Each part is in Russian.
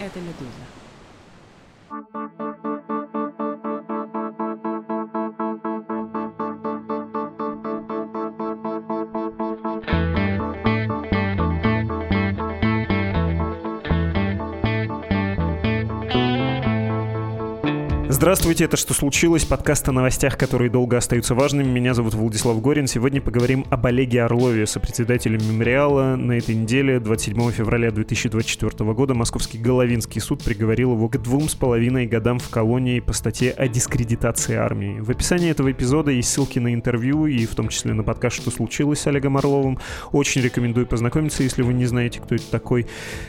это «Медуза». Здравствуйте, это «Что случилось?» Подкаст о новостях, которые долго остаются важными. Меня зовут Владислав Горин. Сегодня поговорим об Олеге Орлове, сопредседателе мемориала. На этой неделе, 27 февраля 2024 года, Московский Головинский суд приговорил его к двум с половиной годам в колонии по статье о дискредитации армии. В описании этого эпизода есть ссылки на интервью и в том числе на подкаст «Что случилось?» с Олегом Орловым. Очень рекомендую познакомиться, если вы не знаете, кто это такой.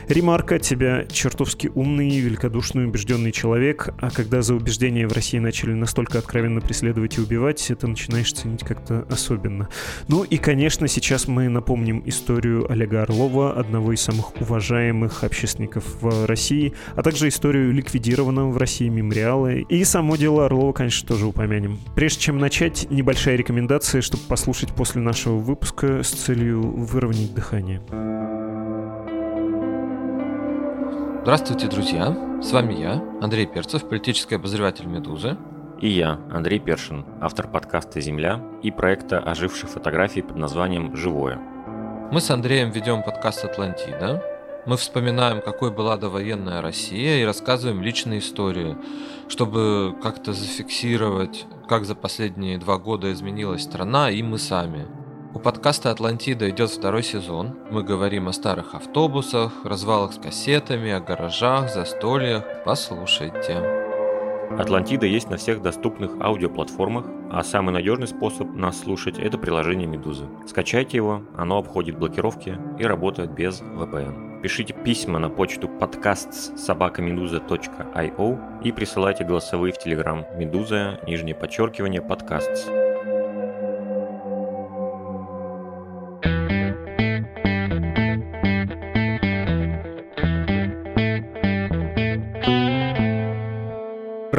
Ремарка, тебя чертовски умный, великодушный, убежденный человек, а когда за убеждение убеждения в России начали настолько откровенно преследовать и убивать, это начинаешь ценить как-то особенно. Ну и, конечно, сейчас мы напомним историю Олега Орлова, одного из самых уважаемых общественников в России, а также историю ликвидированного в России мемориала. И само дело Орлова, конечно, тоже упомянем. Прежде чем начать, небольшая рекомендация, чтобы послушать после нашего выпуска с целью выровнять дыхание. Здравствуйте, друзья! С вами я, Андрей Перцев, политический обозреватель «Медузы». И я, Андрей Першин, автор подкаста «Земля» и проекта оживших фотографий под названием «Живое». Мы с Андреем ведем подкаст «Атлантида». Мы вспоминаем, какой была довоенная Россия и рассказываем личные истории, чтобы как-то зафиксировать, как за последние два года изменилась страна и мы сами – у подкаста «Атлантида» идет второй сезон. Мы говорим о старых автобусах, развалах с кассетами, о гаражах, застольях. Послушайте. «Атлантида» есть на всех доступных аудиоплатформах, а самый надежный способ нас слушать – это приложение «Медузы». Скачайте его, оно обходит блокировки и работает без VPN. Пишите письма на почту собакамедуза.io и присылайте голосовые в Телеграм «Медуза», нижнее подчеркивание, подкаст.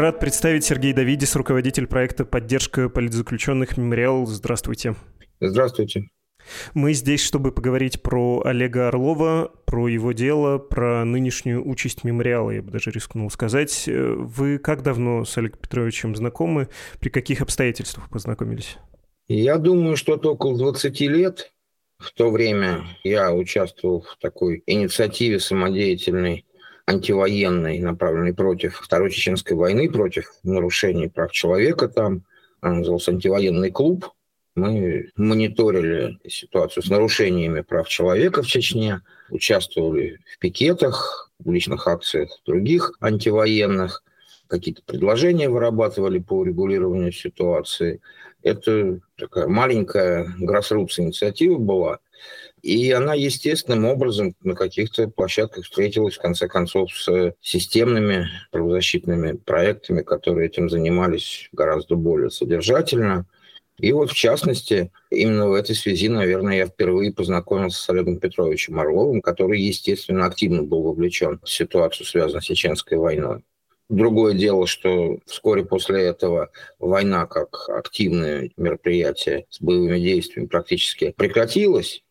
Рад представить Сергей Давидис, руководитель проекта «Поддержка политзаключенных Мемориал». Здравствуйте. Здравствуйте. Мы здесь, чтобы поговорить про Олега Орлова, про его дело, про нынешнюю участь мемориала, я бы даже рискнул сказать. Вы как давно с Олегом Петровичем знакомы? При каких обстоятельствах познакомились? Я думаю, что-то около 20 лет. В то время я участвовал в такой инициативе самодеятельной антивоенной, направленной против Второй Чеченской войны, против нарушений прав человека там. Он назывался «Антивоенный клуб». Мы мониторили ситуацию с нарушениями прав человека в Чечне, участвовали в пикетах, личных акциях других антивоенных, какие-то предложения вырабатывали по урегулированию ситуации. Это такая маленькая grassroots инициатива была – и она естественным образом на каких-то площадках встретилась, в конце концов, с системными правозащитными проектами, которые этим занимались гораздо более содержательно. И вот, в частности, именно в этой связи, наверное, я впервые познакомился с Олегом Петровичем Орловым, который, естественно, активно был вовлечен в ситуацию, связанную с Чеченской войной. Другое дело, что вскоре после этого война как активное мероприятие с боевыми действиями практически прекратилась.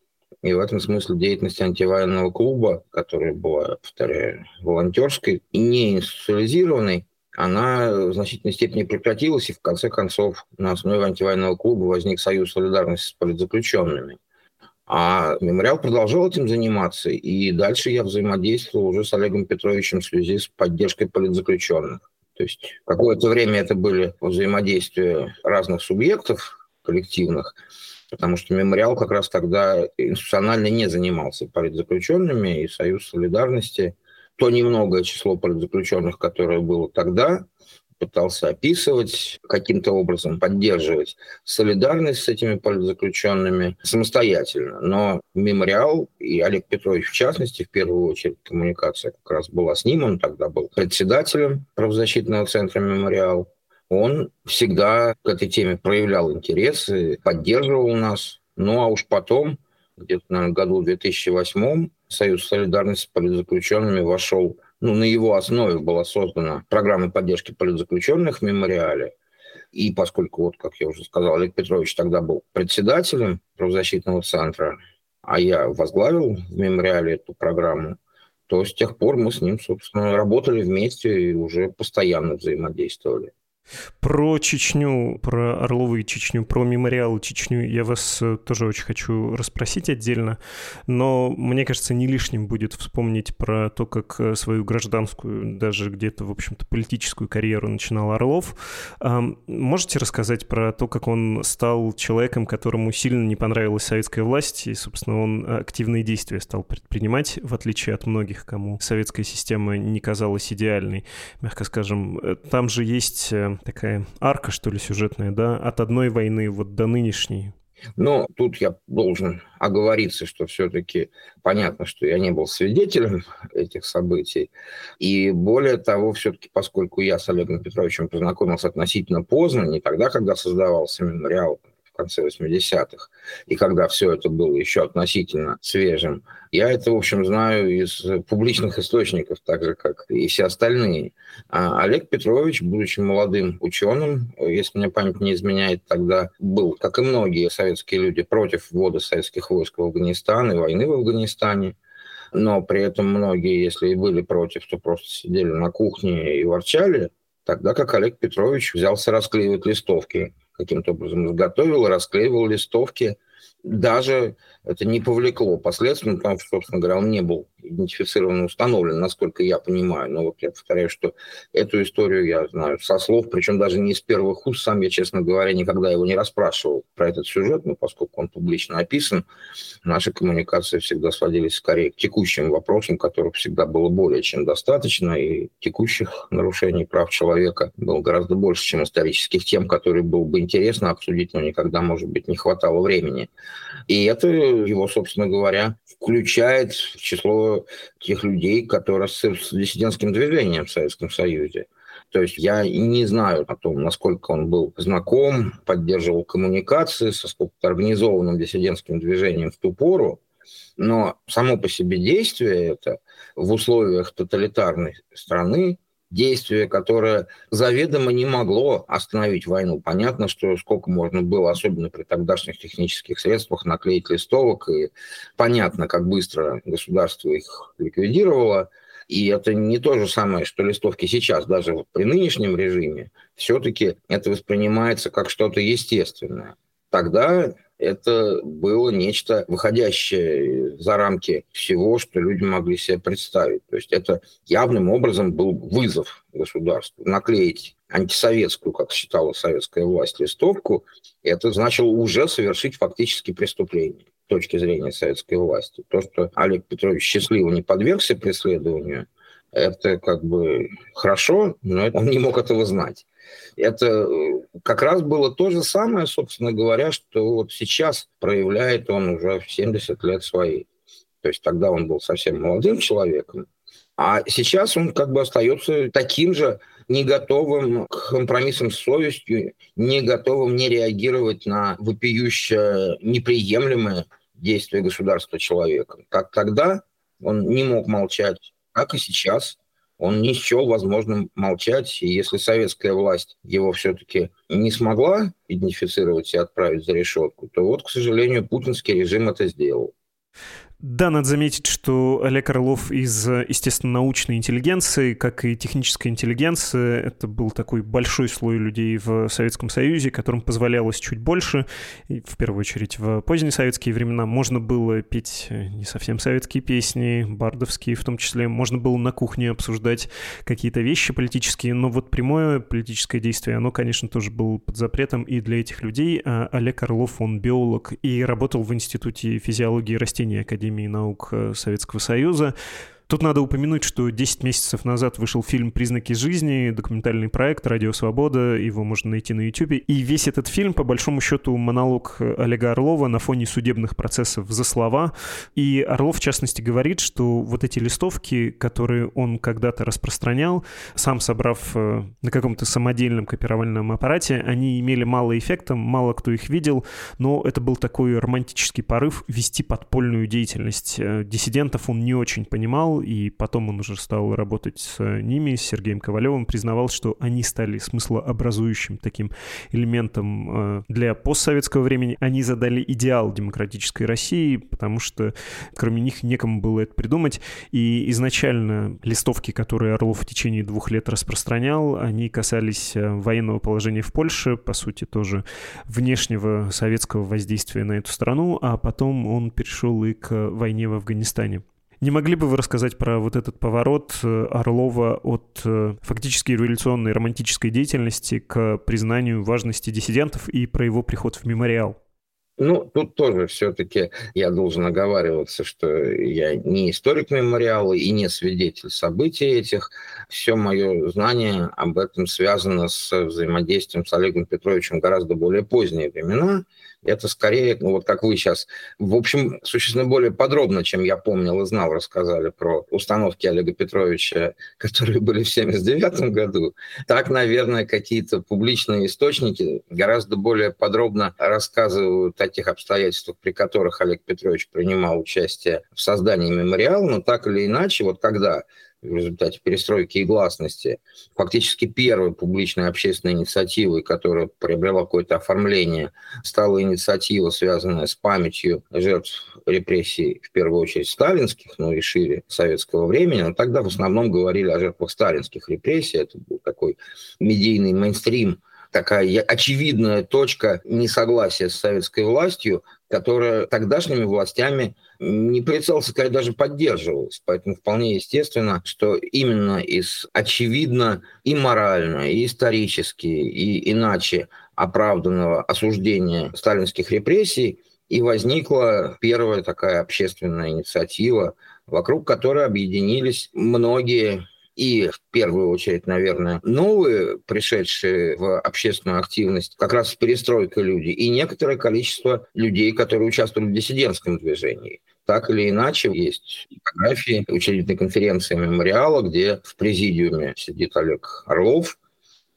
И в этом смысле деятельность антивоенного клуба, которая была, повторяю, волонтерской и не институциализированной, она в значительной степени прекратилась, и в конце концов на основе антивоенного клуба возник союз солидарности с политзаключенными. А мемориал продолжал этим заниматься, и дальше я взаимодействовал уже с Олегом Петровичем в связи с поддержкой политзаключенных. То есть какое-то время это были взаимодействия разных субъектов коллективных, потому что мемориал как раз тогда институционально не занимался политзаключенными, и Союз солидарности, то немногое число политзаключенных, которое было тогда, пытался описывать, каким-то образом поддерживать солидарность с этими политзаключенными самостоятельно. Но мемориал, и Олег Петрович в частности, в первую очередь коммуникация как раз была с ним, он тогда был председателем правозащитного центра «Мемориал», он всегда к этой теме проявлял интерес и поддерживал нас. Ну а уж потом, где-то, наверное, году в 2008 Союз солидарности с политзаключенными вошел, ну, на его основе была создана программа поддержки политзаключенных в мемориале. И поскольку, вот, как я уже сказал, Олег Петрович тогда был председателем правозащитного центра, а я возглавил в мемориале эту программу, то с тех пор мы с ним, собственно, работали вместе и уже постоянно взаимодействовали. Про Чечню, про Орлова и Чечню, про мемориал Чечню я вас э, тоже очень хочу расспросить отдельно, но мне кажется, не лишним будет вспомнить про то, как э, свою гражданскую, даже где-то, в общем-то, политическую карьеру начинал Орлов. Можете рассказать про то, как он стал человеком, которому сильно не понравилась советская власть, и, собственно, он активные действия стал предпринимать, в отличие от многих, кому советская система не казалась идеальной, мягко скажем. Э, там же есть такая арка, что ли, сюжетная, да, от одной войны вот до нынешней. Но тут я должен оговориться, что все-таки понятно, что я не был свидетелем этих событий. И более того, все-таки, поскольку я с Олегом Петровичем познакомился относительно поздно, не тогда, когда создавался мемориал, конце 80-х, и когда все это было еще относительно свежим. Я это, в общем, знаю из публичных источников, так же, как и все остальные. А Олег Петрович, будучи молодым ученым, если мне память не изменяет, тогда был, как и многие советские люди, против ввода советских войск в Афганистан и войны в Афганистане но при этом многие, если и были против, то просто сидели на кухне и ворчали, тогда как Олег Петрович взялся расклеивать листовки каким-то образом изготовил, расклеивал листовки. Даже это не повлекло последствий, потому что, собственно говоря, он не был идентифицирован, установлен, насколько я понимаю. Но вот я повторяю, что эту историю я знаю со слов, причем даже не из первых уст, сам я, честно говоря, никогда его не расспрашивал про этот сюжет, но поскольку он публично описан, наши коммуникации всегда сводились скорее к текущим вопросам, которых всегда было более чем достаточно, и текущих нарушений прав человека было гораздо больше, чем исторических тем, которые было бы интересно обсудить, но никогда, может быть, не хватало времени. И это его, собственно говоря, включает число тех людей, которые с диссидентским движением в Советском Союзе. То есть я не знаю о том, насколько он был знаком, поддерживал коммуникации со сколько-то организованным диссидентским движением в ту пору, но само по себе действие это в условиях тоталитарной страны действие, которое заведомо не могло остановить войну. Понятно, что сколько можно было, особенно при тогдашних технических средствах, наклеить листовок, и понятно, как быстро государство их ликвидировало. И это не то же самое, что листовки сейчас, даже при нынешнем режиме, все-таки это воспринимается как что-то естественное. Тогда это было нечто выходящее за рамки всего, что люди могли себе представить. То есть это явным образом был вызов государству. Наклеить антисоветскую, как считала советская власть, листовку, это значило уже совершить фактически преступление с точки зрения советской власти. То, что Олег Петрович счастливо не подвергся преследованию, это как бы хорошо, но он не мог этого знать. Это э, как раз было то же самое, собственно говоря, что вот сейчас проявляет он уже в 70 лет свои. То есть тогда он был совсем молодым человеком, а сейчас он как бы остается таким же не готовым к компромиссам с совестью, не готовым не реагировать на вопиющее неприемлемое действие государства человеком. Как тогда он не мог молчать, как и сейчас он не счел возможным молчать, и если советская власть его все-таки не смогла идентифицировать и отправить за решетку, то вот, к сожалению, путинский режим это сделал. Да, надо заметить, что Олег Орлов из, естественно, научной интеллигенции, как и технической интеллигенции, это был такой большой слой людей в Советском Союзе, которым позволялось чуть больше. И в первую очередь в поздние советские времена можно было петь не совсем советские песни, бардовские в том числе. Можно было на кухне обсуждать какие-то вещи политические, но вот прямое политическое действие, оно, конечно, тоже было под запретом и для этих людей. А Олег Орлов, он биолог и работал в Институте физиологии растений Академии Академии наук э, Советского Союза. Тут надо упомянуть, что 10 месяцев назад вышел фильм «Признаки жизни», документальный проект «Радио Свобода», его можно найти на YouTube. И весь этот фильм, по большому счету, монолог Олега Орлова на фоне судебных процессов за слова. И Орлов, в частности, говорит, что вот эти листовки, которые он когда-то распространял, сам собрав э, на каком-то самодельном копировальном аппарате, они имели мало эффекта, мало кто их видел, но это был такой романтический порыв вести подпольную деятельность. Э, диссидентов он не очень понимал, и потом он уже стал работать с ними, с Сергеем Ковалевым, признавал, что они стали смыслообразующим таким элементом э, для постсоветского времени. Они задали идеал демократической России, потому что кроме них некому было это придумать. И изначально листовки, которые Орлов в течение двух лет распространял, они касались э, военного положения в Польше, по сути, тоже внешнего советского воздействия на эту страну, а потом он перешел и к войне в Афганистане. Не могли бы вы рассказать про вот этот поворот э, Орлова от э, фактически революционной романтической деятельности к признанию важности диссидентов и про его приход в мемориал? Ну, тут тоже все-таки я должен оговариваться, что я не историк мемориала и не свидетель событий этих. Все мое знание об этом связано с взаимодействием с Олегом Петровичем гораздо более поздние времена – это скорее, ну вот как вы сейчас, в общем, существенно более подробно, чем я помнил и знал, рассказали про установки Олега Петровича, которые были в 79 году. Так, наверное, какие-то публичные источники гораздо более подробно рассказывают о тех обстоятельствах, при которых Олег Петрович принимал участие в создании мемориала, но так или иначе, вот когда в результате перестройки и гласности, фактически первой публичной общественной инициативой, которая приобрела какое-то оформление, стала инициатива, связанная с памятью жертв репрессий, в первую очередь сталинских, но и шире советского времени. Но тогда в основном говорили о жертвах сталинских репрессий. Это был такой медийный мейнстрим такая очевидная точка несогласия с советской властью, которая тогдашними властями не прицел сказать, даже поддерживалась. Поэтому вполне естественно, что именно из очевидно и морально, и исторически, и иначе оправданного осуждения сталинских репрессий и возникла первая такая общественная инициатива, вокруг которой объединились многие и в первую очередь, наверное, новые, пришедшие в общественную активность, как раз в перестройке люди, и некоторое количество людей, которые участвовали в диссидентском движении. Так или иначе, есть фотографии учредительной конференции мемориала, где в президиуме сидит Олег Орлов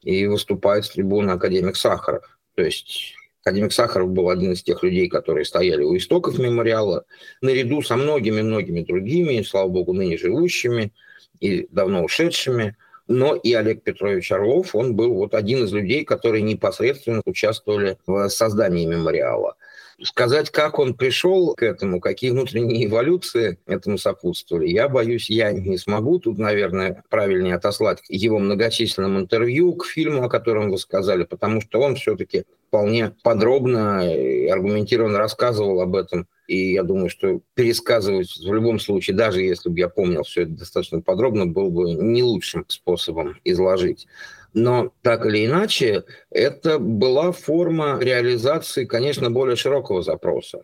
и выступает с трибуны академик Сахаров. То есть Академик Сахаров был один из тех людей, которые стояли у истоков мемориала, наряду со многими-многими другими, слава богу, ныне живущими и давно ушедшими. Но и Олег Петрович Орлов, он был вот один из людей, которые непосредственно участвовали в создании мемориала. Сказать, как он пришел к этому, какие внутренние эволюции этому сопутствовали, я боюсь, я не смогу. Тут, наверное, правильнее отослать его многочисленным интервью к фильму, о котором вы сказали, потому что он все-таки вполне подробно и аргументированно рассказывал об этом. И я думаю, что пересказывать в любом случае, даже если бы я помнил все это достаточно подробно, был бы не лучшим способом изложить. Но так или иначе, это была форма реализации, конечно, более широкого запроса.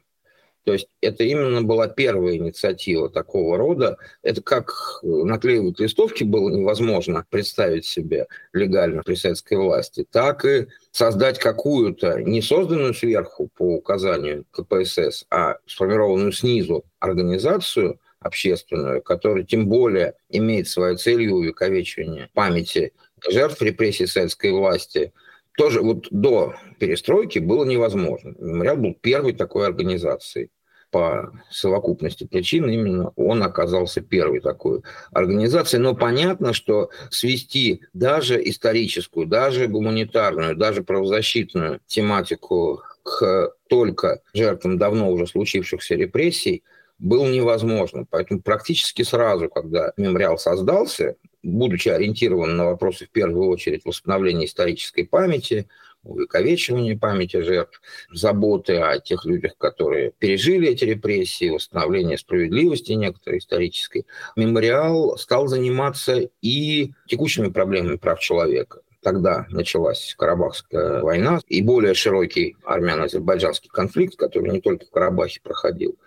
То есть это именно была первая инициатива такого рода. Это как наклеивать листовки было невозможно представить себе легально при советской власти, так и создать какую-то не созданную сверху по указанию КПСС, а сформированную снизу организацию общественную, которая тем более имеет своей целью увековечивание памяти жертв репрессий советской власти тоже вот до перестройки было невозможно. Мемориал был первой такой организацией по совокупности причин именно он оказался первой такой организацией. Но понятно, что свести даже историческую, даже гуманитарную, даже правозащитную тематику к только жертвам давно уже случившихся репрессий было невозможно. Поэтому практически сразу, когда мемориал создался, будучи ориентирован на вопросы в первую очередь восстановления исторической памяти, увековечивания памяти жертв, заботы о тех людях, которые пережили эти репрессии, восстановления справедливости некоторой исторической, мемориал стал заниматься и текущими проблемами прав человека. Тогда началась Карабахская война и более широкий армяно-азербайджанский конфликт, который не только в Карабахе проходил.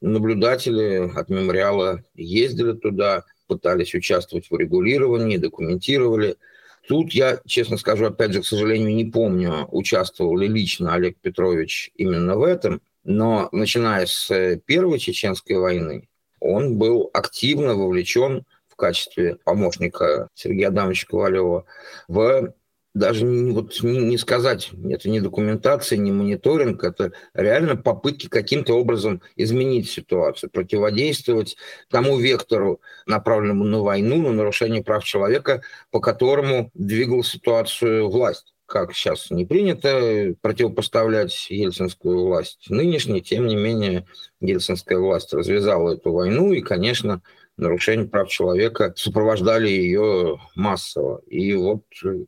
Наблюдатели от мемориала ездили туда, пытались участвовать в регулировании, документировали. Тут я, честно скажу, опять же, к сожалению, не помню, участвовал ли лично Олег Петрович именно в этом, но начиная с Первой Чеченской войны, он был активно вовлечен в качестве помощника Сергея Адамовича Ковалева в даже вот, не, не сказать, это не документация, не мониторинг, это реально попытки каким-то образом изменить ситуацию, противодействовать тому вектору, направленному на войну, на нарушение прав человека, по которому двигал ситуацию власть. Как сейчас не принято противопоставлять ельцинскую власть нынешней, тем не менее ельцинская власть развязала эту войну, и, конечно, нарушения прав человека сопровождали ее массово. И вот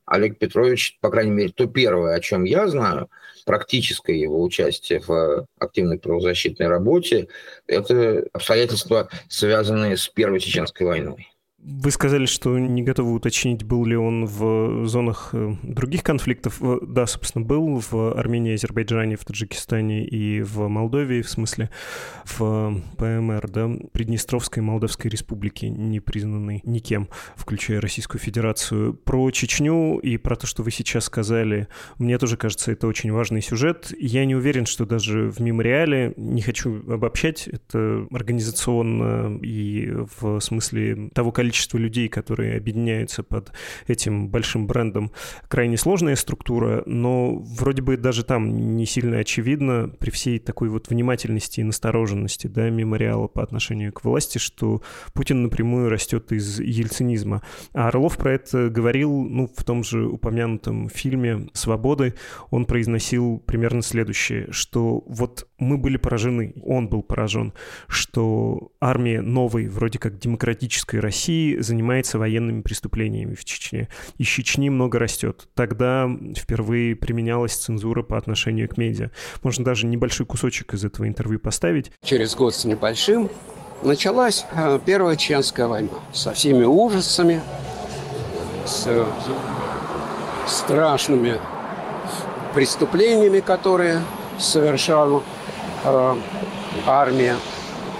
Олег Петрович, по крайней мере, то первое, о чем я знаю, практическое его участие в активной правозащитной работе, это обстоятельства, связанные с Первой Чеченской войной. Вы сказали, что не готовы уточнить, был ли он в зонах э, других конфликтов. Э, да, собственно, был в Армении, Азербайджане, в Таджикистане и в Молдове, в смысле в ПМР, да, Приднестровской Молдавской Республики, не признанной никем, включая Российскую Федерацию. Про Чечню и про то, что вы сейчас сказали, мне тоже кажется, это очень важный сюжет. Я не уверен, что даже в мемориале, не хочу обобщать, это организационно и в смысле того количества количество людей, которые объединяются под этим большим брендом, крайне сложная структура, но вроде бы даже там не сильно очевидно при всей такой вот внимательности и настороженности да, мемориала по отношению к власти, что Путин напрямую растет из ельцинизма. А Орлов про это говорил ну, в том же упомянутом фильме «Свободы». Он произносил примерно следующее, что вот мы были поражены, он был поражен, что армия новой, вроде как демократической России занимается военными преступлениями в Чечне. И Чечни много растет. Тогда впервые применялась цензура по отношению к медиа. Можно даже небольшой кусочек из этого интервью поставить. Через год с небольшим началась э, Первая Чеченская война со всеми ужасами, с страшными преступлениями, которые совершала э, армия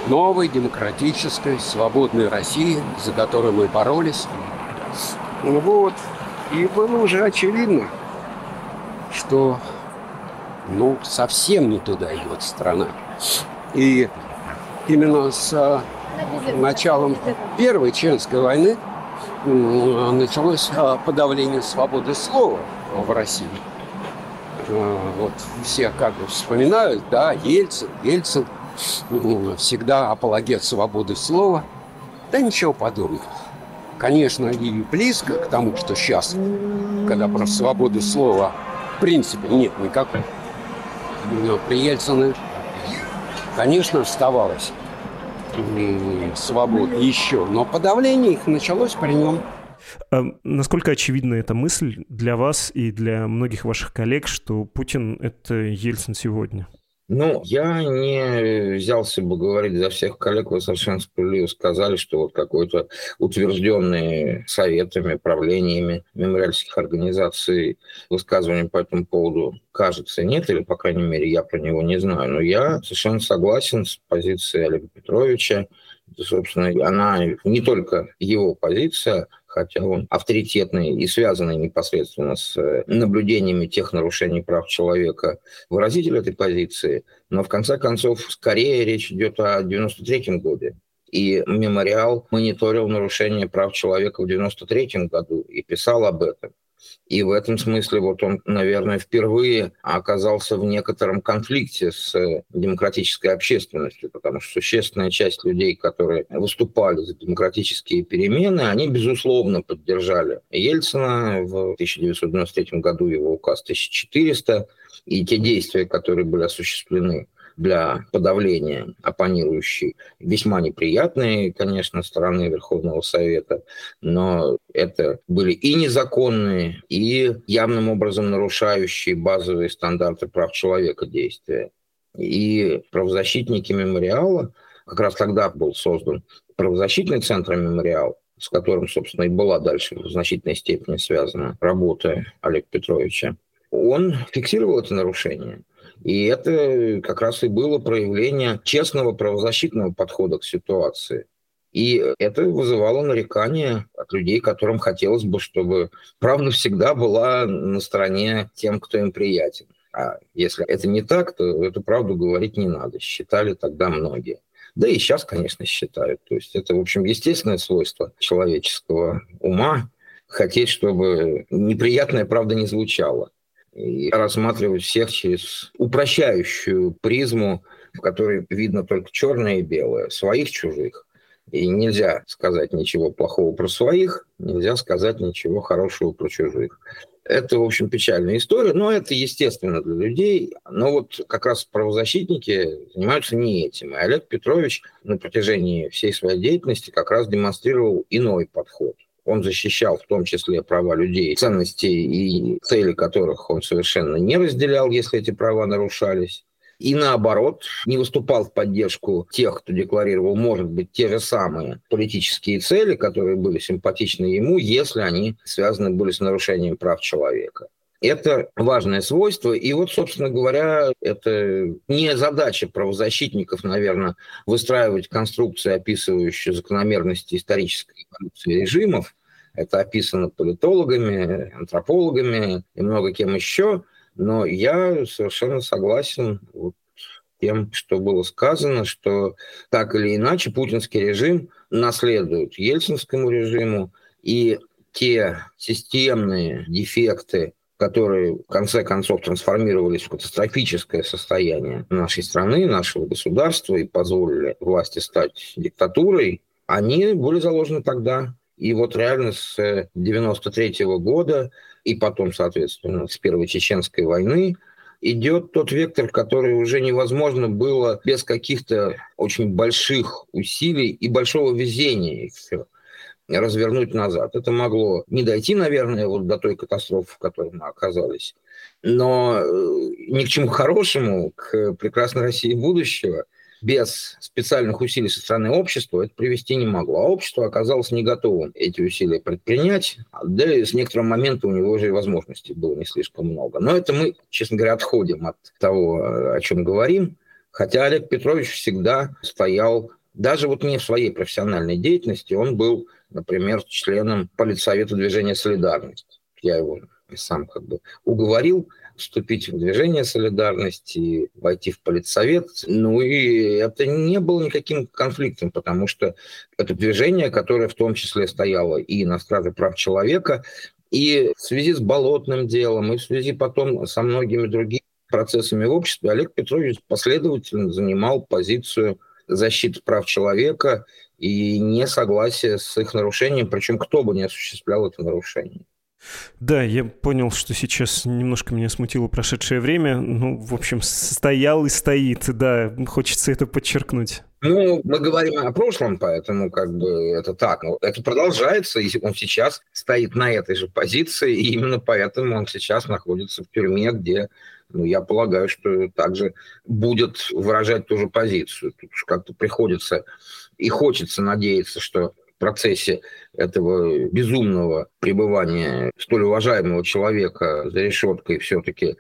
новой, демократической, свободной России, за которую мы боролись. Вот. И было уже очевидно, что ну, совсем не туда идет страна. И именно с а, началом Первой Чеченской войны началось а, подавление свободы слова в России. А, вот все как бы вспоминают, да, Ельцин, Ельцин всегда апологет свободы слова. Да ничего подобного. Конечно, и близко к тому, что сейчас, когда про свободу слова в принципе нет никакой. Но при Ельцине, конечно, оставалось свобода еще, но подавление их началось при нем. А насколько очевидна эта мысль для вас и для многих ваших коллег, что Путин — это Ельцин сегодня? Ну, я не взялся бы говорить за всех коллег, вы совершенно справедливо сказали, что вот какой-то утвержденный советами, правлениями мемориальских организаций высказывания по этому поводу, кажется, нет, или, по крайней мере, я про него не знаю. Но я совершенно согласен с позицией Олега Петровича. Собственно, она не только его позиция, хотя он авторитетный и связанный непосредственно с э, наблюдениями тех нарушений прав человека, выразитель этой позиции. Но в конце концов, скорее речь идет о 93 годе. И мемориал мониторил нарушения прав человека в 93 году и писал об этом. И в этом смысле вот он, наверное, впервые оказался в некотором конфликте с э, демократической общественностью, потому что существенная часть людей, которые выступали за демократические перемены, они, безусловно, поддержали Ельцина в 1993 году, его указ 1400, и те действия, которые были осуществлены для подавления оппонирующей. Весьма неприятные, конечно, стороны Верховного Совета, но это были и незаконные, и явным образом нарушающие базовые стандарты прав человека действия. И правозащитники мемориала, как раз тогда был создан правозащитный центр мемориал, с которым, собственно, и была дальше в значительной степени связана работа Олега Петровича, он фиксировал это нарушение. И это как раз и было проявление честного правозащитного подхода к ситуации. И это вызывало нарекания от людей, которым хотелось бы, чтобы правда всегда была на стороне тем, кто им приятен. А если это не так, то эту правду говорить не надо. Считали тогда многие. Да и сейчас, конечно, считают. То есть это, в общем, естественное свойство человеческого ума хотеть, чтобы неприятная правда не звучала. И рассматривать всех через упрощающую призму, в которой видно только черное и белое, своих, чужих. И нельзя сказать ничего плохого про своих, нельзя сказать ничего хорошего про чужих. Это, в общем, печальная история, но это естественно для людей. Но вот как раз правозащитники занимаются не этим. И Олег Петрович на протяжении всей своей деятельности как раз демонстрировал иной подход. Он защищал в том числе права людей, ценности и цели которых он совершенно не разделял, если эти права нарушались. И наоборот, не выступал в поддержку тех, кто декларировал, может быть, те же самые политические цели, которые были симпатичны ему, если они связаны были с нарушением прав человека. Это важное свойство. И вот, собственно говоря, это не задача правозащитников, наверное, выстраивать конструкции, описывающие закономерности исторической эволюции режимов. Это описано политологами, антропологами и много кем еще – но я совершенно согласен вот тем, что было сказано, что так или иначе путинский режим наследует ельцинскому режиму, и те системные дефекты, которые в конце концов трансформировались в катастрофическое состояние нашей страны, нашего государства и позволили власти стать диктатурой, они были заложены тогда. И вот реально с 93 -го года и потом, соответственно, с Первой Чеченской войны, идет тот вектор, который уже невозможно было без каких-то очень больших усилий и большого везения все развернуть назад. Это могло не дойти, наверное, вот до той катастрофы, в которой мы оказались, но э, ни к чему хорошему, к прекрасной России будущего – без специальных усилий со стороны общества это привести не могло. А общество оказалось не готовым эти усилия предпринять, да и с некоторого момента у него уже и возможностей было не слишком много. Но это мы, честно говоря, отходим от того, о чем говорим. Хотя Олег Петрович всегда стоял, даже вот не в своей профессиональной деятельности, он был, например, членом политсовета движения «Солидарность». Я его сам как бы уговорил вступить в движение солидарности, войти в политсовет. Ну и это не было никаким конфликтом, потому что это движение, которое в том числе стояло и на страже прав человека, и в связи с болотным делом, и в связи потом со многими другими процессами в обществе Олег Петрович последовательно занимал позицию защиты прав человека и несогласия с их нарушением, причем кто бы не осуществлял это нарушение. Да, я понял, что сейчас немножко меня смутило прошедшее время. Ну, в общем, стоял и стоит, да, хочется это подчеркнуть. Ну, мы говорим о прошлом, поэтому как бы это так. Но это продолжается, и он сейчас стоит на этой же позиции, и именно поэтому он сейчас находится в тюрьме, где, ну, я полагаю, что также будет выражать ту же позицию. Тут уж как-то приходится и хочется надеяться, что процессе этого безумного пребывания столь уважаемого человека за решеткой все-таки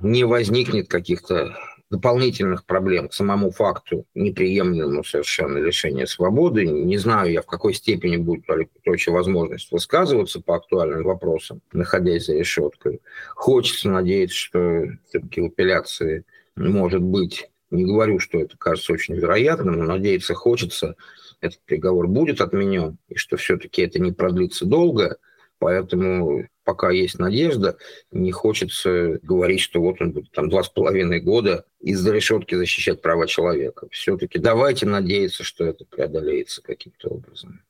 не возникнет каких-то дополнительных проблем к самому факту неприемлемому совершенно лишения свободы. Не знаю я, в какой степени будет у Олега возможность высказываться по актуальным вопросам, находясь за решеткой. Хочется надеяться, что все-таки апелляции может быть. Не говорю, что это кажется очень вероятным, но надеяться хочется – этот приговор будет отменен, и что все-таки это не продлится долго, поэтому пока есть надежда, не хочется говорить, что вот он будет там два с половиной года из-за решетки защищать права человека. Все-таки давайте надеяться, что это преодолеется каким-то образом.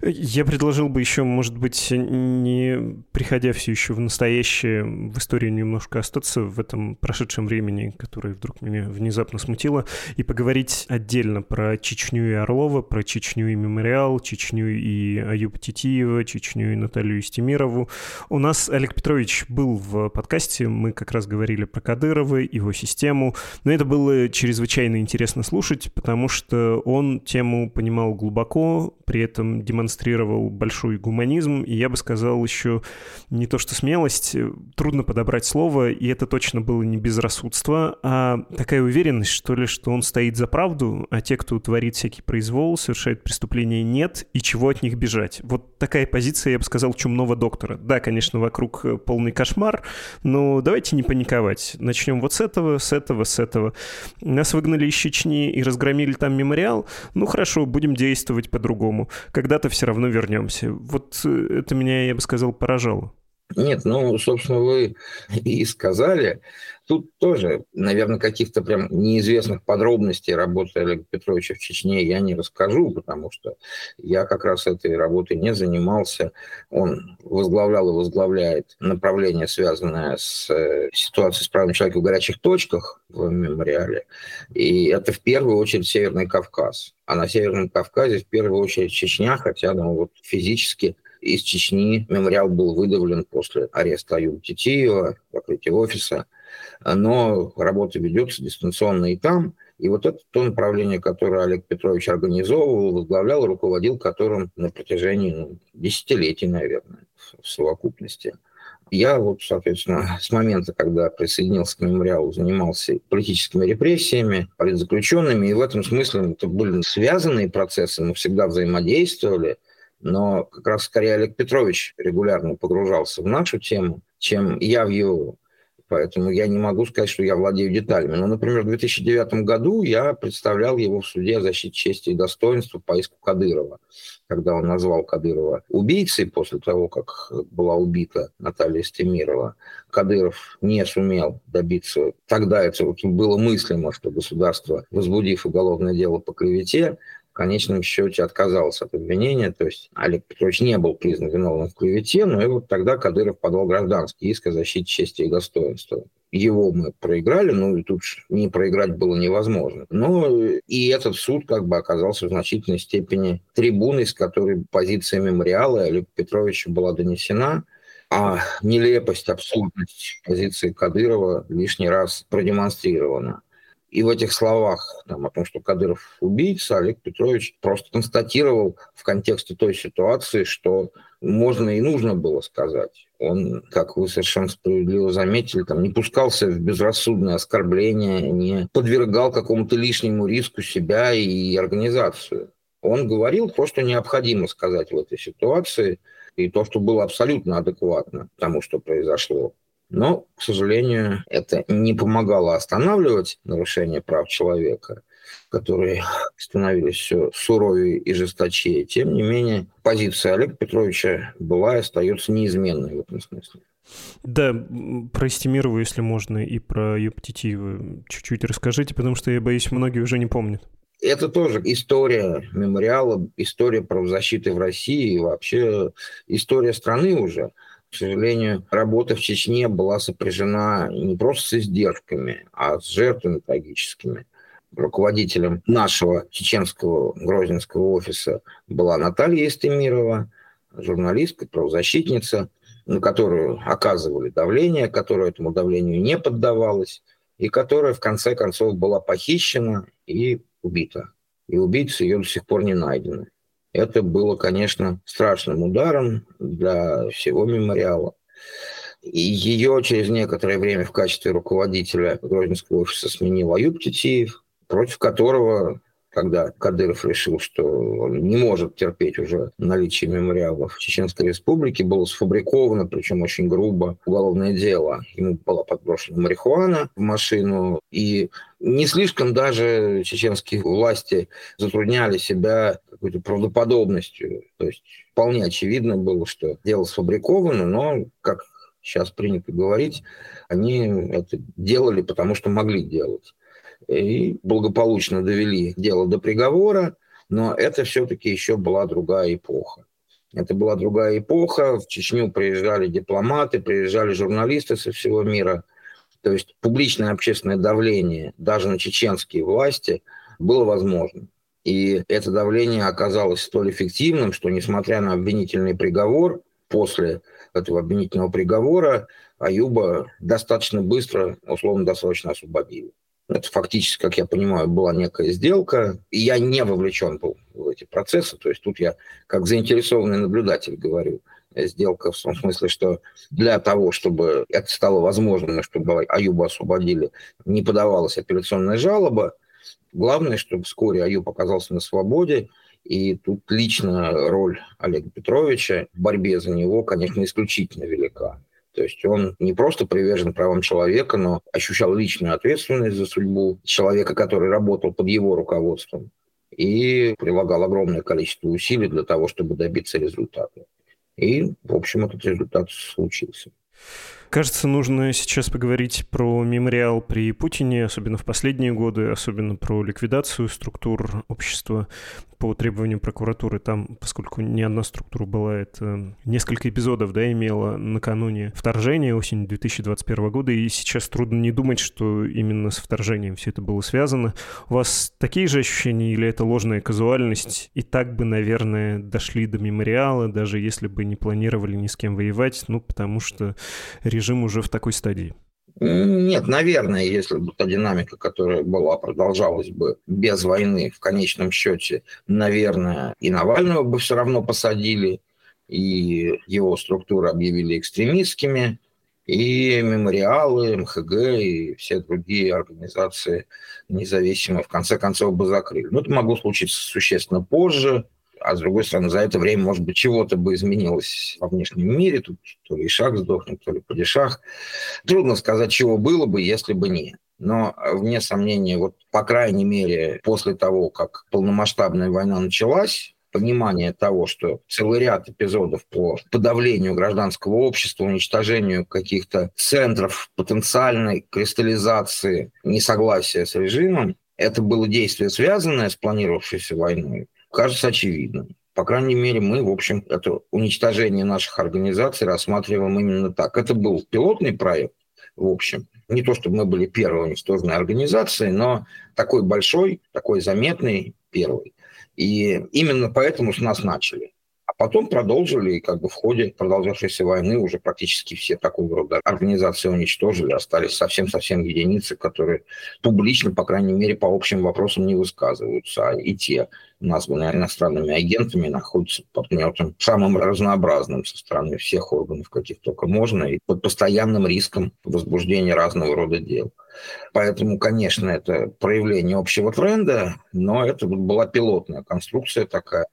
Я предложил бы еще, может быть, не приходя все еще в настоящее, в историю немножко остаться в этом прошедшем времени, которое вдруг меня внезапно смутило, и поговорить отдельно про Чечню и Орлова, про Чечню и Мемориал, Чечню и Аюба Титиева, Чечню и Наталью Истемирову. У нас Олег Петрович был в подкасте, мы как раз говорили про Кадырова, его систему, но это было чрезвычайно интересно слушать, потому что он тему понимал глубоко, при этом демонстрировал большой гуманизм, и я бы сказал еще не то что смелость, э, трудно подобрать слово, и это точно было не безрассудство, а такая уверенность, что ли, что он стоит за правду, а те, кто творит всякий произвол, совершает преступления, нет, и чего от них бежать. Вот такая позиция, я бы сказал, чумного доктора. Да, конечно, вокруг э, полный кошмар, но давайте не паниковать. Начнем вот с этого, с этого, с этого. Нас выгнали из Чечни и разгромили там мемориал. Ну хорошо, будем действовать по-другому. Когда когда-то все равно вернемся. Вот э, это меня, я бы сказал, поражало. Нет, ну, собственно, вы и сказали. Тут тоже, наверное, каких-то прям неизвестных подробностей работы Олега Петровича в Чечне я не расскажу, потому что я как раз этой работой не занимался. Он возглавлял и возглавляет направление, связанное с э, ситуацией с правами человека в горячих точках в мемориале. И это в первую очередь Северный Кавказ. А на Северном Кавказе в первую очередь Чечня, хотя ну, вот физически из Чечни мемориал был выдавлен после ареста Аюба Титиева, закрытия офиса. Но работа ведется дистанционно и там. И вот это то направление, которое Олег Петрович организовывал, возглавлял, руководил которым на протяжении ну, десятилетий, наверное, в совокупности. Я вот, соответственно, с момента, когда присоединился к мемориалу, занимался политическими репрессиями, политзаключенными, и в этом смысле это были связанные процессы, мы всегда взаимодействовали, но как раз скорее Олег Петрович регулярно погружался в нашу тему, чем я в его. Поэтому я не могу сказать, что я владею деталями. Но, например, в 2009 году я представлял его в суде о защите чести и достоинства по иску Кадырова, когда он назвал Кадырова убийцей после того, как была убита Наталья Стемирова. Кадыров не сумел добиться. Тогда это было мыслимо, что государство, возбудив уголовное дело по клевете, конечном счете отказался от обвинения. То есть Олег Петрович не был признан виновным в клевете, но и вот тогда Кадыров подал гражданский иск о защите чести и достоинства. Его мы проиграли, ну и тут не проиграть было невозможно. Но и этот суд как бы оказался в значительной степени трибуной, с которой позиция мемориала Олега Петровича была донесена, а нелепость, абсурдность позиции Кадырова лишний раз продемонстрирована. И в этих словах там, о том, что Кадыров убийца, Олег Петрович просто констатировал в контексте той ситуации, что можно и нужно было сказать. Он, как вы совершенно справедливо заметили, там, не пускался в безрассудное оскорбление, не подвергал какому-то лишнему риску себя и организацию. Он говорил то, что необходимо сказать в этой ситуации, и то, что было абсолютно адекватно тому, что произошло. Но, к сожалению, это не помогало останавливать нарушение прав человека, которые становились все суровее и жесточее. Тем не менее, позиция Олега Петровича была и остается неизменной в этом смысле. Да, про Стимирову, если можно, и про Юптитиева чуть-чуть расскажите, потому что, я боюсь, многие уже не помнят. Это тоже история мемориала, история правозащиты в России и вообще история страны уже – к сожалению, работа в Чечне была сопряжена не просто с издержками, а с жертвами трагическими. Руководителем нашего чеченского грозненского офиса была Наталья Истемирова, журналистка, правозащитница, на которую оказывали давление, которая этому давлению не поддавалась, и которая в конце концов была похищена и убита. И убийцы ее до сих пор не найдены. Это было, конечно, страшным ударом для всего мемориала. И ее через некоторое время в качестве руководителя Грозненского офиса сменил Аюб Титиев, против которого когда Кадыров решил, что он не может терпеть уже наличие мемориалов в Чеченской Республике, было сфабриковано, причем очень грубо, уголовное дело. Ему была подброшена марихуана в машину, и не слишком даже чеченские власти затрудняли себя какой-то правдоподобностью. То есть вполне очевидно было, что дело сфабриковано, но, как сейчас принято говорить, они это делали, потому что могли делать и благополучно довели дело до приговора, но это все-таки еще была другая эпоха. Это была другая эпоха, в Чечню приезжали дипломаты, приезжали журналисты со всего мира. То есть публичное общественное давление даже на чеченские власти было возможно. И это давление оказалось столь эффективным, что, несмотря на обвинительный приговор, после этого обвинительного приговора Аюба достаточно быстро, условно-досрочно освободили. Это фактически, как я понимаю, была некая сделка, и я не вовлечен был в эти процессы. То есть тут я как заинтересованный наблюдатель говорю. Сделка в том смысле, что для того, чтобы это стало возможным, чтобы Аюба освободили, не подавалась апелляционная жалоба. Главное, чтобы вскоре Аюб оказался на свободе, и тут лично роль Олега Петровича в борьбе за него, конечно, исключительно велика. То есть он не просто привержен правам человека, но ощущал личную ответственность за судьбу человека, который работал под его руководством. и прилагал огромное количество усилий для того, чтобы добиться результата. И, в общем, этот результат случился. Кажется, нужно сейчас поговорить про мемориал при Путине, особенно в последние годы, особенно про ликвидацию структур общества по требованию прокуратуры. Там, поскольку не одна структура была, это несколько эпизодов, да, имела накануне вторжения осенью 2021 года, и сейчас трудно не думать, что именно с вторжением все это было связано. У вас такие же ощущения или это ложная казуальность? И так бы, наверное, дошли до мемориала, даже если бы не планировали ни с кем воевать, ну, потому что режим уже в такой стадии. Нет, наверное, если бы та динамика, которая была, продолжалась бы без войны, в конечном счете, наверное, и Навального бы все равно посадили, и его структуры объявили экстремистскими, и мемориалы, МХГ и все другие организации независимые в конце концов бы закрыли. Но это могло случиться существенно позже, а с другой стороны, за это время, может быть, чего-то бы изменилось во внешнем мире, тут то ли шаг сдохнет, то ли падишах. Трудно сказать, чего было бы, если бы не. Но, вне сомнения, вот, по крайней мере, после того, как полномасштабная война началась, понимание того, что целый ряд эпизодов по подавлению гражданского общества, уничтожению каких-то центров потенциальной кристаллизации несогласия с режимом, это было действие, связанное с планировавшейся войной, кажется очевидным. По крайней мере, мы, в общем, это уничтожение наших организаций рассматриваем именно так. Это был пилотный проект, в общем. Не то, чтобы мы были первой уничтоженной организацией, но такой большой, такой заметный первый. И именно поэтому с нас начали. Потом продолжили, и как бы в ходе продолжавшейся войны уже практически все такого рода организации уничтожили, остались совсем-совсем единицы, которые публично, по крайней мере, по общим вопросам не высказываются, а и те, названные иностранными агентами, находятся под гнетом самым разнообразным со стороны всех органов, каких только можно, и под постоянным риском возбуждения разного рода дел. Поэтому, конечно, это проявление общего тренда, но это была пилотная конструкция такая,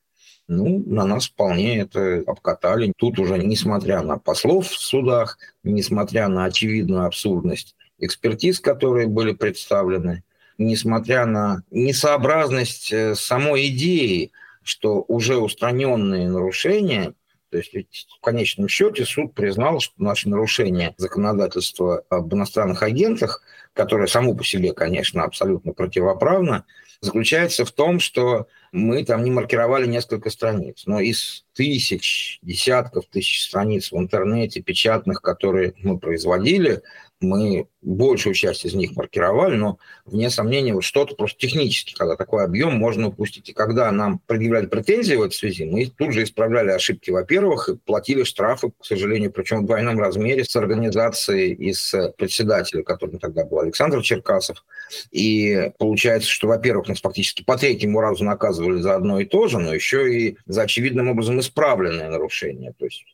ну, на нас вполне это обкатали. Тут уже, несмотря на послов в судах, несмотря на очевидную абсурдность экспертиз, которые были представлены, несмотря на несообразность э, самой идеи, что уже устраненные нарушения, то есть в конечном счете суд признал, что наше нарушение законодательства об иностранных агентах, которое само по себе, конечно, абсолютно противоправно, заключается в том, что мы там не маркировали несколько страниц, но из тысяч, десятков тысяч страниц в интернете, печатных, которые мы производили, мы большую часть из них маркировали, но, вне сомнения, вот что-то просто технически, когда такой объем можно упустить. И когда нам предъявляли претензии в этой связи, мы тут же исправляли ошибки, во-первых, и платили штрафы, к сожалению, причем в двойном размере с организацией и с председателем, которым тогда был Александр Черкасов. И получается, что, во-первых, нас фактически по третьему разу наказывали за одно и то же, но еще и за очевидным образом исправленное нарушение. То есть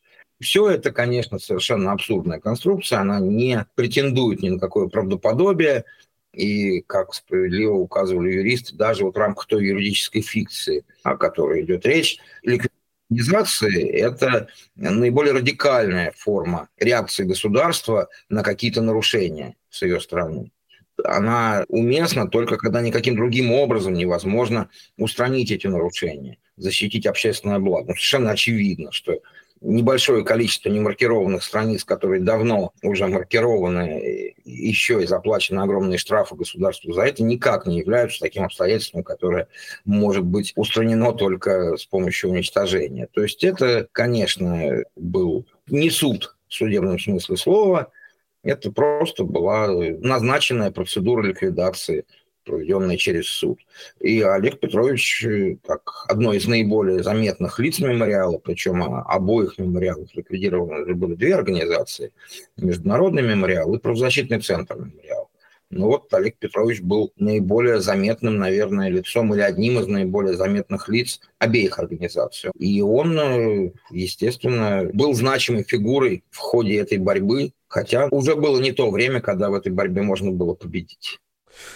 все это, конечно, совершенно абсурдная конструкция, она не претендует ни на какое правдоподобие, и, как справедливо указывали юристы, даже вот в рамках той юридической фикции, о которой идет речь, ликвидизации – это наиболее радикальная форма реакции государства на какие-то нарушения с ее стороны. Она уместна только когда никаким другим образом невозможно устранить эти нарушения, защитить общественное благо. Ну, совершенно очевидно, что небольшое количество немаркированных страниц, которые давно уже маркированы, еще и заплачены огромные штрафы государству за это, никак не являются таким обстоятельством, которое может быть устранено только с помощью уничтожения. То есть это, конечно, был не суд в судебном смысле слова, это просто была назначенная процедура ликвидации проведенный через суд. И Олег Петрович, э, как одно из наиболее заметных лиц мемориала, причем обоих мемориалов ликвидированы были две организации, Международный мемориал и Правозащитный центр мемориал. Ну вот Олег Петрович был наиболее заметным, наверное, лицом или одним из наиболее заметных лиц обеих организаций. И он, э, естественно, был значимой фигурой в ходе этой борьбы, хотя уже было не то время, когда в этой борьбе можно было победить.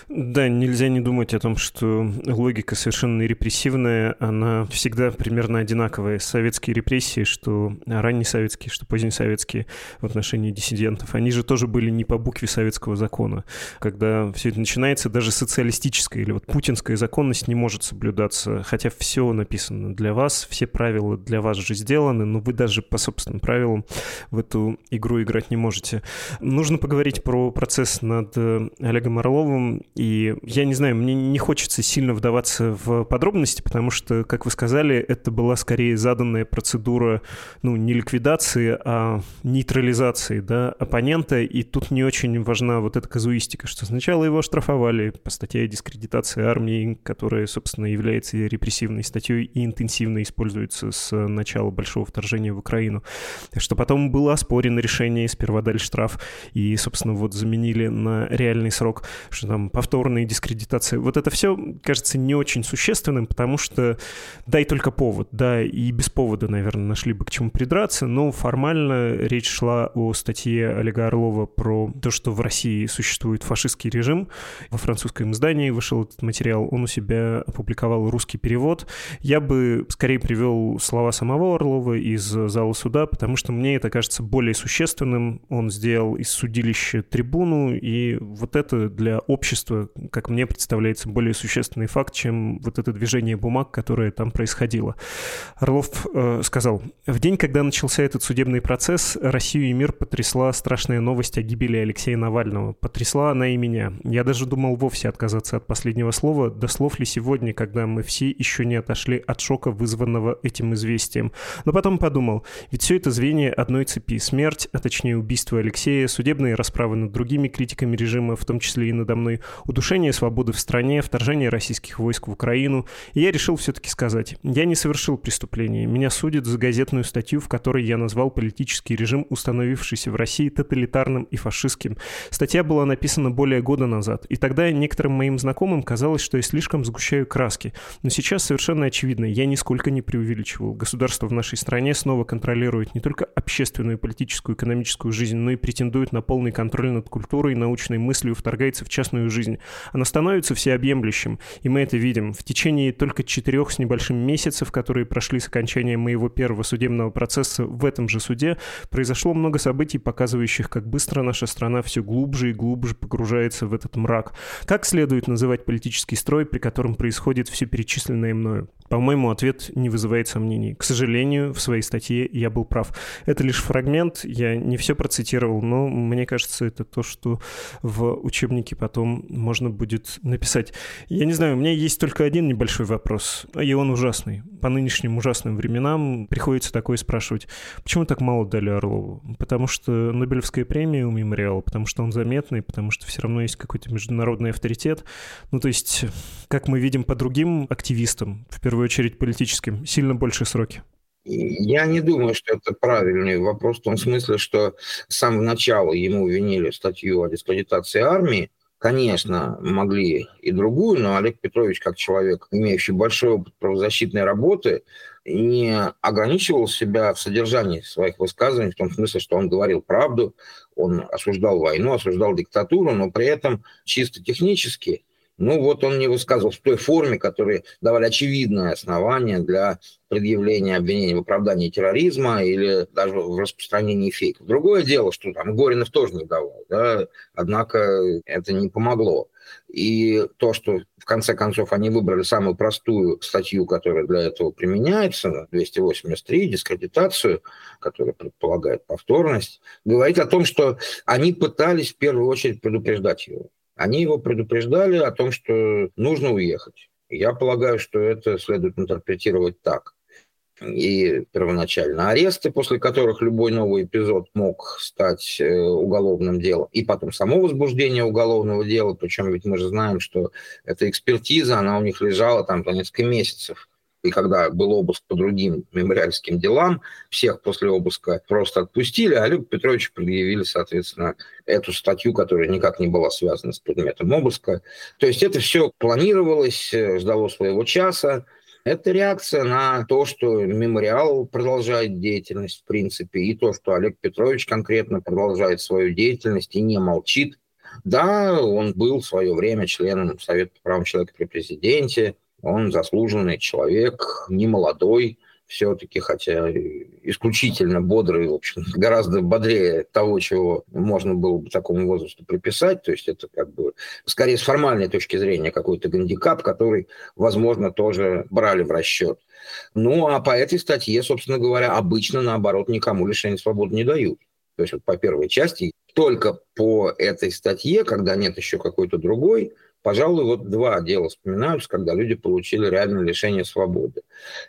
Да, нельзя не думать о том, что логика совершенно репрессивная, она всегда примерно одинаковая. Советские репрессии, что ранние советские, что поздние советские в отношении диссидентов, они же тоже были не по букве советского закона. Когда все это начинается, даже социалистическая или вот путинская законность не может соблюдаться, хотя все написано для вас, все правила для вас же сделаны, но вы даже по собственным правилам в эту игру играть не можете. Нужно поговорить про процесс над Олегом Орловым и я не знаю, мне не хочется сильно вдаваться в подробности, потому что, как вы сказали, это была скорее заданная процедура, ну, не ликвидации, а нейтрализации, да, оппонента, и тут не очень важна вот эта казуистика, что сначала его оштрафовали по статье о дискредитации армии, которая, собственно, является репрессивной статьей и интенсивно используется с начала большого вторжения в Украину, что потом было оспорено решение, сперва дали штраф, и, собственно, вот заменили на реальный срок, что там повторные дискредитации. Вот это все кажется не очень существенным, потому что дай только повод, да, и без повода, наверное, нашли бы к чему придраться, но формально речь шла о статье Олега Орлова про то, что в России существует фашистский режим. Во французском издании вышел этот материал, он у себя опубликовал русский перевод. Я бы скорее привел слова самого Орлова из зала суда, потому что мне это кажется более существенным. Он сделал из судилища трибуну, и вот это для общества общества, как мне представляется, более существенный факт, чем вот это движение бумаг, которое там происходило. Орлов э, сказал, в день, когда начался этот судебный процесс, Россию и мир потрясла страшная новость о гибели Алексея Навального. Потрясла она и меня. Я даже думал вовсе отказаться от последнего слова, до слов ли сегодня, когда мы все еще не отошли от шока, вызванного этим известием. Но потом подумал, ведь все это звенья одной цепи. Смерть, а точнее убийство Алексея, судебные расправы над другими критиками режима, в том числе и надо мной, удушение свободы в стране, вторжение российских войск в Украину. И я решил все-таки сказать, я не совершил преступление. Меня судят за газетную статью, в которой я назвал политический режим, установившийся в России, тоталитарным и фашистским. Статья была написана более года назад. И тогда некоторым моим знакомым казалось, что я слишком сгущаю краски. Но сейчас совершенно очевидно, я нисколько не преувеличивал. Государство в нашей стране снова контролирует не только общественную, политическую, экономическую жизнь, но и претендует на полный контроль над культурой, научной мыслью, вторгается в частную жизнь жизнь, она становится всеобъемлющим, и мы это видим. В течение только четырех с небольшим месяцев, которые прошли с окончания моего первого судебного процесса в этом же суде, произошло много событий, показывающих, как быстро наша страна все глубже и глубже погружается в этот мрак. Как следует называть политический строй, при котором происходит все перечисленное мною? По-моему, ответ не вызывает сомнений. К сожалению, в своей статье я был прав. Это лишь фрагмент, я не все процитировал, но мне кажется, это то, что в учебнике потом можно будет написать. Я не знаю, у меня есть только один небольшой вопрос, и он ужасный. По нынешним ужасным временам приходится такое спрашивать. Почему так мало дали Орлову? Потому что Нобелевская премия у мемориала, потому что он заметный, потому что все равно есть какой-то международный авторитет. Ну, то есть, как мы видим по другим активистам, в первую очередь политическим, сильно больше сроки? Я не думаю, что это правильный вопрос в том смысле, что с самого начала ему винили статью о дискредитации армии. Конечно, могли и другую, но Олег Петрович, как человек, имеющий большой опыт правозащитной работы, не ограничивал себя в содержании своих высказываний, в том смысле, что он говорил правду, он осуждал войну, осуждал диктатуру, но при этом чисто технически ну вот он не высказывал в той форме, которые давали очевидное основание для предъявления обвинений в оправдании терроризма или даже в распространении фейков. Другое дело, что там Горинов тоже не давал, да, однако это не помогло. И то, что в конце концов они выбрали самую простую статью, которая для этого применяется, 283, дискредитацию, которая предполагает повторность, говорит о том, что они пытались в первую очередь предупреждать его. Они его предупреждали о том, что нужно уехать. Я полагаю, что это следует интерпретировать так. И первоначально аресты, после которых любой новый эпизод мог стать э, уголовным делом, и потом само возбуждение уголовного дела, причем ведь мы же знаем, что эта экспертиза, она у них лежала там по несколько месяцев и когда был обыск по другим мемориальским делам, всех после обыска просто отпустили, а Олегу Петровичу предъявили, соответственно, эту статью, которая никак не была связана с предметом обыска. То есть это все планировалось, э, ждало своего часа. Это реакция на то, что мемориал продолжает деятельность, в принципе, и то, что Олег Петрович конкретно продолжает свою деятельность и не молчит, Да, он был в свое время членом Совета по правам человека при президенте, он заслуженный человек, не молодой, все-таки, хотя исключительно бодрый, в общем, гораздо бодрее того, чего можно было бы такому возрасту приписать. То есть это как бы скорее с формальной точки зрения какой-то гандикап, который, возможно, тоже брали в расчет. Ну, а по этой статье, собственно говоря, обычно, наоборот, никому лишение свободы не дают. То есть вот по первой части, только по этой статье, когда нет еще какой-то другой, Пожалуй, вот два дела вспоминаются, когда люди получили реальное лишение свободы.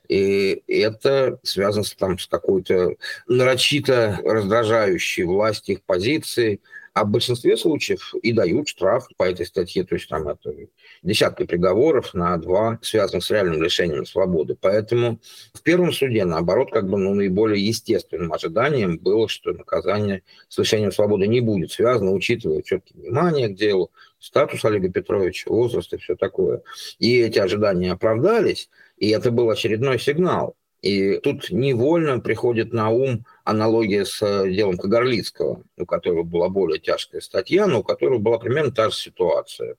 И это связано с, там, с какой-то нарочито раздражающей власти их позиции, а в большинстве случаев и дают штраф по этой статье, то есть там это десятки приговоров на два, связанных с реальным лишением свободы. Поэтому в первом суде, наоборот, как бы ну, наиболее естественным ожиданием было, что наказание с лишением свободы не будет связано, учитывая все-таки внимание к делу, статус Олега Петровича, возраст и все такое. И эти ожидания оправдались, и это был очередной сигнал. И тут невольно приходит на ум аналогия с э, делом Кагарлицкого, у которого была более тяжкая статья, но у которого была примерно та же ситуация.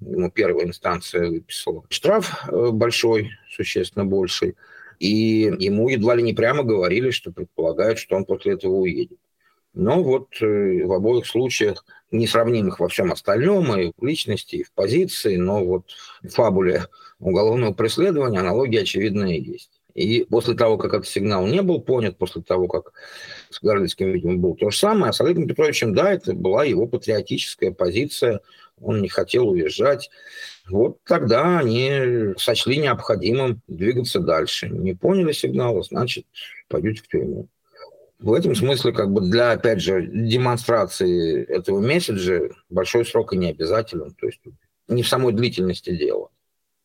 Ему первая инстанция выписала штраф э, большой, существенно больший, и ему едва ли не прямо говорили, что предполагают, что он после этого уедет. Но вот э, в обоих случаях, несравнимых во всем остальном, и в личности, и в позиции, но вот в фабуле уголовного преследования аналогия очевидная есть. И после того, как этот сигнал не был понят, после того, как с Горлицким, видимо, было то же самое, а с Олегом Петровичем, да, это была его патриотическая позиция, он не хотел уезжать. Вот тогда они сочли необходимым двигаться дальше. Не поняли сигнала, значит, пойдете в тюрьму. В этом смысле, как бы для, опять же, демонстрации этого месседжа большой срок и не обязателен. То есть не в самой длительности дела.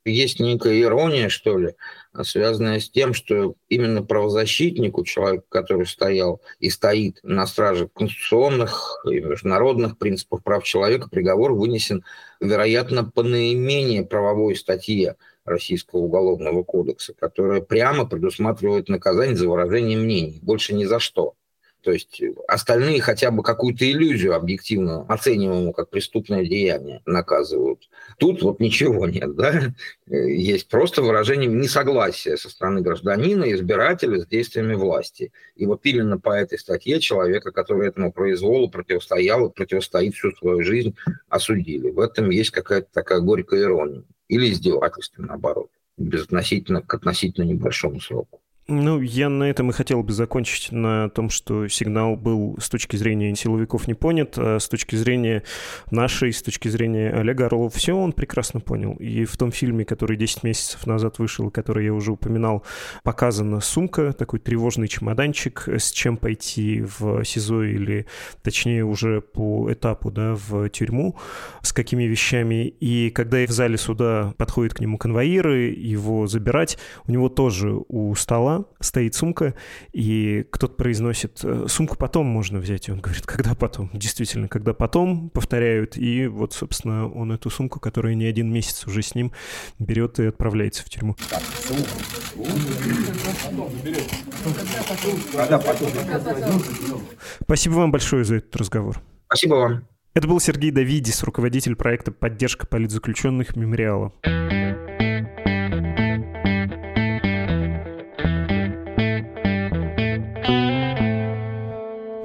Есть некая ирония, что ли, связанная с тем, что именно правозащитнику, человеку, который стоял и стоит на страже конституционных и международных принципов прав человека, приговор вынесен, вероятно, по наименее правовой статье Российского уголовного кодекса, которая прямо предусматривает наказание за выражение мнений, больше ни за что. То есть остальные хотя бы какую-то иллюзию объективно оцениваемую как преступное деяние наказывают. Тут вот ничего нет, да? Есть просто выражение несогласия со стороны гражданина, избирателя с действиями власти. И вот именно по этой статье человека, который этому произволу противостоял и противостоит всю свою жизнь, осудили. В этом есть какая-то такая горькая ирония. Или издевательство, наоборот, безотносительно к относительно небольшому сроку. Ну, я на этом и хотел бы закончить, на том, что сигнал был с точки зрения силовиков не понят, а с точки зрения нашей, с точки зрения Олега Орлова, все он прекрасно понял. И в том фильме, который 10 месяцев назад вышел, который я уже упоминал, показана сумка, такой тревожный чемоданчик, с чем пойти в СИЗО или, точнее, уже по этапу, да, в тюрьму, с какими вещами. И когда в зале суда подходят к нему конвоиры, его забирать, у него тоже у стола стоит сумка, и кто-то произносит, «Э, сумку потом можно взять. И он говорит, когда потом? Действительно, когда потом, повторяют. И вот, собственно, он эту сумку, которая не один месяц уже с ним, берет и отправляется в тюрьму. Спасибо вам большое за этот разговор. Спасибо вам. Это был Сергей Давидис, руководитель проекта «Поддержка политзаключенных Мемориала».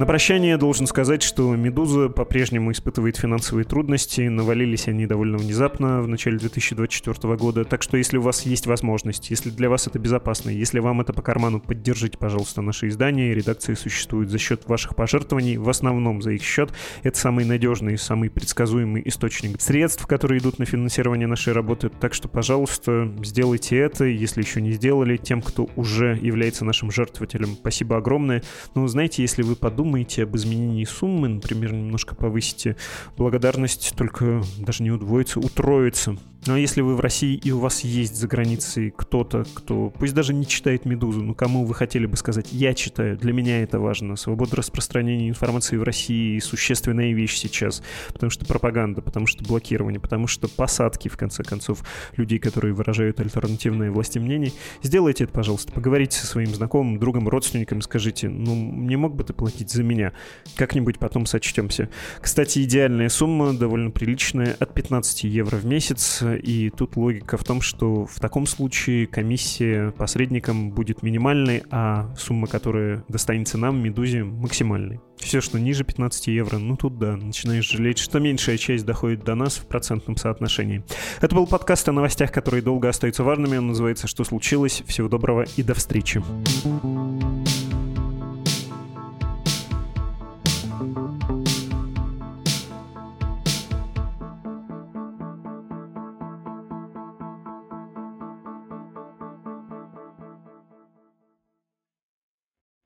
На прощание должен сказать, что «Медуза» по-прежнему испытывает финансовые трудности. Навалились они довольно внезапно в начале 2024 года. Так что если у вас есть возможность, если для вас это безопасно, если вам это по карману, поддержите, пожалуйста, наши издания. Редакции существуют за счет ваших пожертвований, в основном за их счет. Это самый надежный, самый предсказуемый источник средств, которые идут на финансирование нашей работы. Так что, пожалуйста, сделайте это, если еще не сделали. Тем, кто уже является нашим жертвователем, спасибо огромное. Но знаете, если вы подумаете, подумаете об изменении суммы, например, немножко повысите благодарность, только даже не удвоится, утроится. Но если вы в России и у вас есть за границей кто-то, кто, пусть даже не читает «Медузу», но кому вы хотели бы сказать «я читаю», для меня это важно. Свобода распространения информации в России — существенная вещь сейчас, потому что пропаганда, потому что блокирование, потому что посадки, в конце концов, людей, которые выражают альтернативные власти мнений. Сделайте это, пожалуйста, поговорите со своим знакомым, другом, родственником, скажите, ну, не мог бы ты платить за меня? Как-нибудь потом сочтемся. Кстати, идеальная сумма, довольно приличная, от 15 евро в месяц, и тут логика в том, что в таком случае комиссия посредникам будет минимальной, а сумма, которая достанется нам, Медузе, максимальной. Все, что ниже 15 евро, ну тут да, начинаешь жалеть, что меньшая часть доходит до нас в процентном соотношении. Это был подкаст о новостях, которые долго остаются важными. Он называется «Что случилось?». Всего доброго и до встречи.